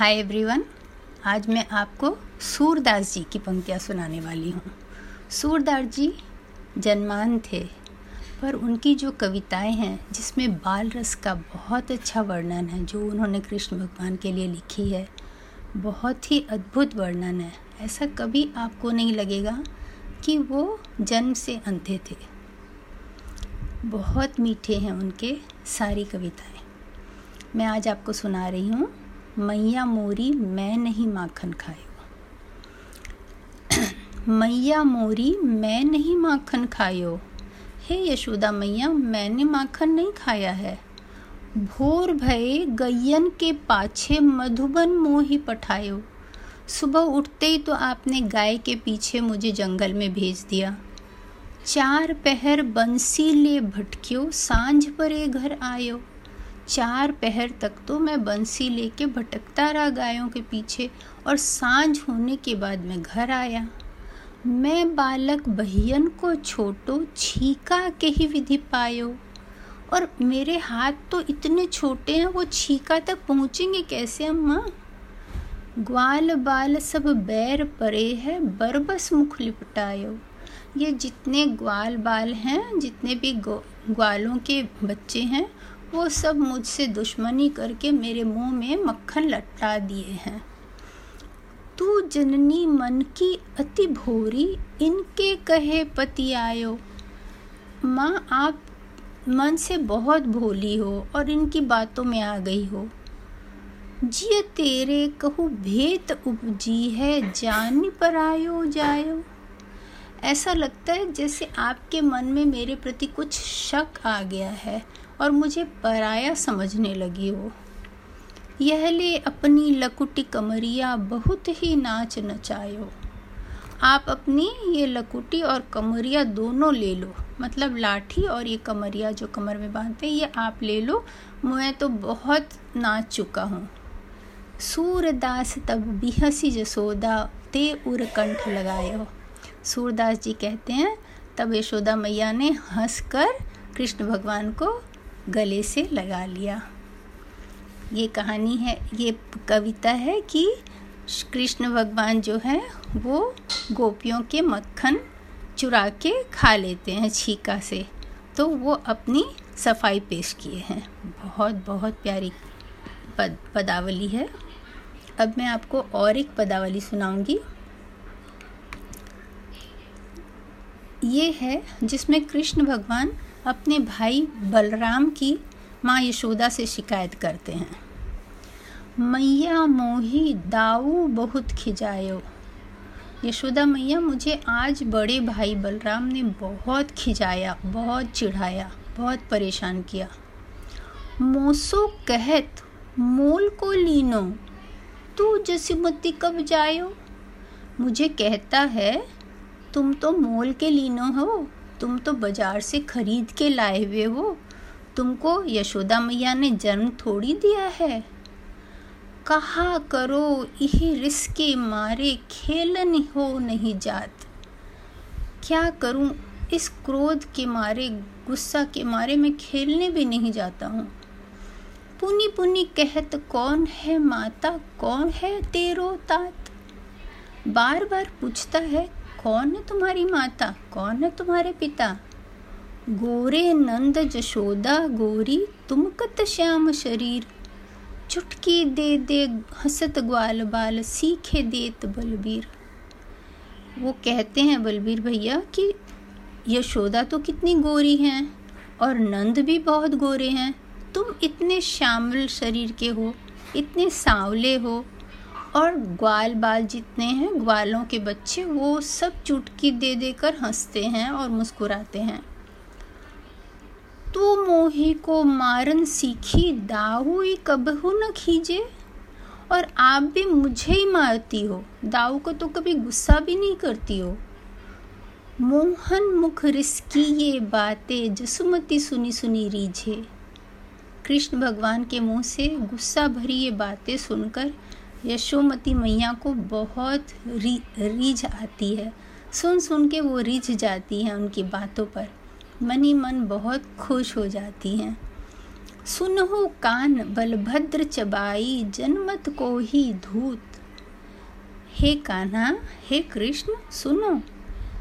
Hi everyone आज मैं आपको सूरदास जी की पंक्तियाँ सुनाने वाली हूँ। सूरदास जी जन्मान थे, पर उनकी जो कविताएँ हैं, जिसमें बाल रस का बहुत अच्छा वर्णन है, जो उन्होंने कृष्ण भगवान के लिए लिखी है, बहुत ही अद्भुत वर्णन है। ऐसा कभी आपको नहीं लगेगा कि वो जन्म से अंधे थे। बहुत मीठे हैं उनके सारी कविताएँ। मैं आज आपको सुना रही हूँ मैया मोरी मैं नहीं माखन खायो मैया मोरी मैं नहीं माखन खायो। हे यशोदा मैया, मैंने माखन नहीं खाया है। भोर भये गैयन के पाछे मधुबन मोही पठायो। सुबह उठते ही तो आपने गाय के पीछे मुझे जंगल में भेज दिया। चार पहर बंसी ले भटक्यो, साँझ पर ये घर आयो। चार पहर तक तो मैं बंसी लेके भटकता रहा गायों के पीछे और साँझ होने के बाद मैं घर आया। मैं बालक बहियन को छोटो, छीका के ही विधि पायो। और मेरे हाथ तो इतने छोटे हैं, वो छीका तक पहुँचेंगे कैसे, अम्मा? ग्वाल बाल सब बैर परे है, बरबस मुख लिपटायो। ये जितने ग्वाल बाल हैं, जितने भी ग्वालों के बच्चे हैं वो सब मुझसे दुश्मनी करके मेरे मुँह में मक्खन लटका दिए हैं। तू जननी मन की अति भोरी, इनके कहे पति आयो। माँ, आप मन से बहुत भोली हो और इनकी बातों में आ गई हो। जिय तेरे कहू भेत उपजी है, जान पर आयो जायो। ऐसा लगता है जैसे आपके मन में मेरे प्रति कुछ शक आ गया है। और मुझे पराया समझने लगी हो यह ले अपनी लकुटी कमरिया बहुत ही नाच नचायो आप अपनी ये लकुटी और कमरिया दोनों ले लो। मतलब लाठी और ये कमरिया जो कमर में बांधते हैं, ये आप ले लो। मैं तो बहुत नाच चुका हूँ। सूरदास तब बिहसी जसोदा ते उर कंठ लगायो सूरदास जी कहते हैं, तब यशोदा मैया ने हंसकर कृष्ण भगवान को गले से लगा लिया। ये कहानी है, ये कविता है कि कृष्ण भगवान जो है, वो गोपियों के मक्खन चुरा के खा लेते हैं छीका से। तो वो अपनी सफ़ाई पेश किए हैं। बहुत बहुत प्यारी पद, पदावली है। अब मैं आपको और एक पदावली सुनाऊँगी। ये है जिसमें कृष्ण भगवान अपने भाई बलराम की माँ यशोदा से शिकायत करते हैं। मैया मोही दाऊ बहुत खिजायो। यशोदा मैया, मुझे आज बड़े भाई बलराम ने बहुत खिजाया, बहुत चिढ़ाया, बहुत परेशान किया। मोसो कहत, मोल को लीनो, तू जसीमती कब जायो? मुझे कहता है, तुम तो मोल के लीनो हो। तुम तो बाज़ार से खरीद के लाए हुए हो। तुमको यशोदा मैया ने जन्म थोड़ी दिया है। कहा करो यही रिस्के मारे खेलन हो नहीं जात। क्या करूँ, इस क्रोध के मारे, गुस्सा के मारे मैं खेलने भी नहीं जाता हूँ। पुनी पुनी कहत, कौन है माता? कौन है तेरो तात? बार बार पूछता है कौन है तुम्हारी माता? कौन है तुम्हारे पिता? गोरे नंद जशोदा, गोरी तुम कत श्याम शरीर। चुटकी दे दे हसत ग्वाल बाल, सीखे देत बलबीर। वो कहते हैं, बलबीर भैया, कि यशोदा तो कितनी गोरी हैं और नंद भी बहुत गोरे हैं। तुम इतने श्यामल शरीर के हो, इतने सांवले हो और ग्वाल बाल जितने हैं, ग्वालों के बच्चे, वो सब चुटकी दे देकर हँसते हैं और मुस्कुराते हैं। तू मोही को मारन सीखी दाऊ ही कबहू न खींचे और आप भी मुझे ही मारती हो। दाऊ को तो कभी गुस्सा भी नहीं करती हो। मोहन मुख रिस्की ये बातें, जसुमती सुनी सुनी रीझे। कृष्ण भगवान के मुँह से गुस्सा भरी ये बातें सुनकर यशोमती मैया को बहुत री, रीझ आती है। सुन सुन के वो रिझ जाती हैं उनकी बातों पर। मनी मन बहुत खुश हो जाती हैं। सुनहो कान बलभद्र चबाई, जनमत को ही धूत। हे कान्हा, हे कृष्ण, सुनो।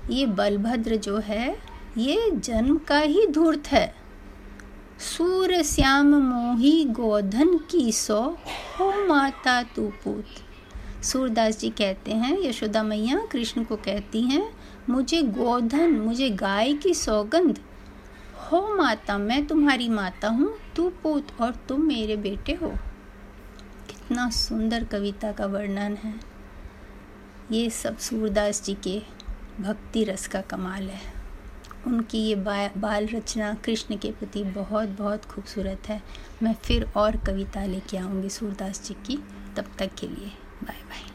ये बलभद्र जो है, ये जन्म का ही धूर्त है। सूर श्याम मोही गोधन की सो, हो माता तू पूत। सूरदास जी कहते हैं, यशोदा मैया, कृष्ण को कहती हैं, मुझे गोधन, मुझे गाय की सौगंध। हो माता, मैं तुम्हारी माता हूँ, तू पूत और तुम मेरे बेटे हो। कितना सुंदर कविता का वर्णन है। ये सब सूरदास जी के भक्ति रस का कमाल है। उनकी ये बाल रचना कृष्ण के प्रति बहुत बहुत खूबसूरत है। मैं फिर और कविता लेके आऊँगी सूरदास जी की। तब तक के लिए बाय बाय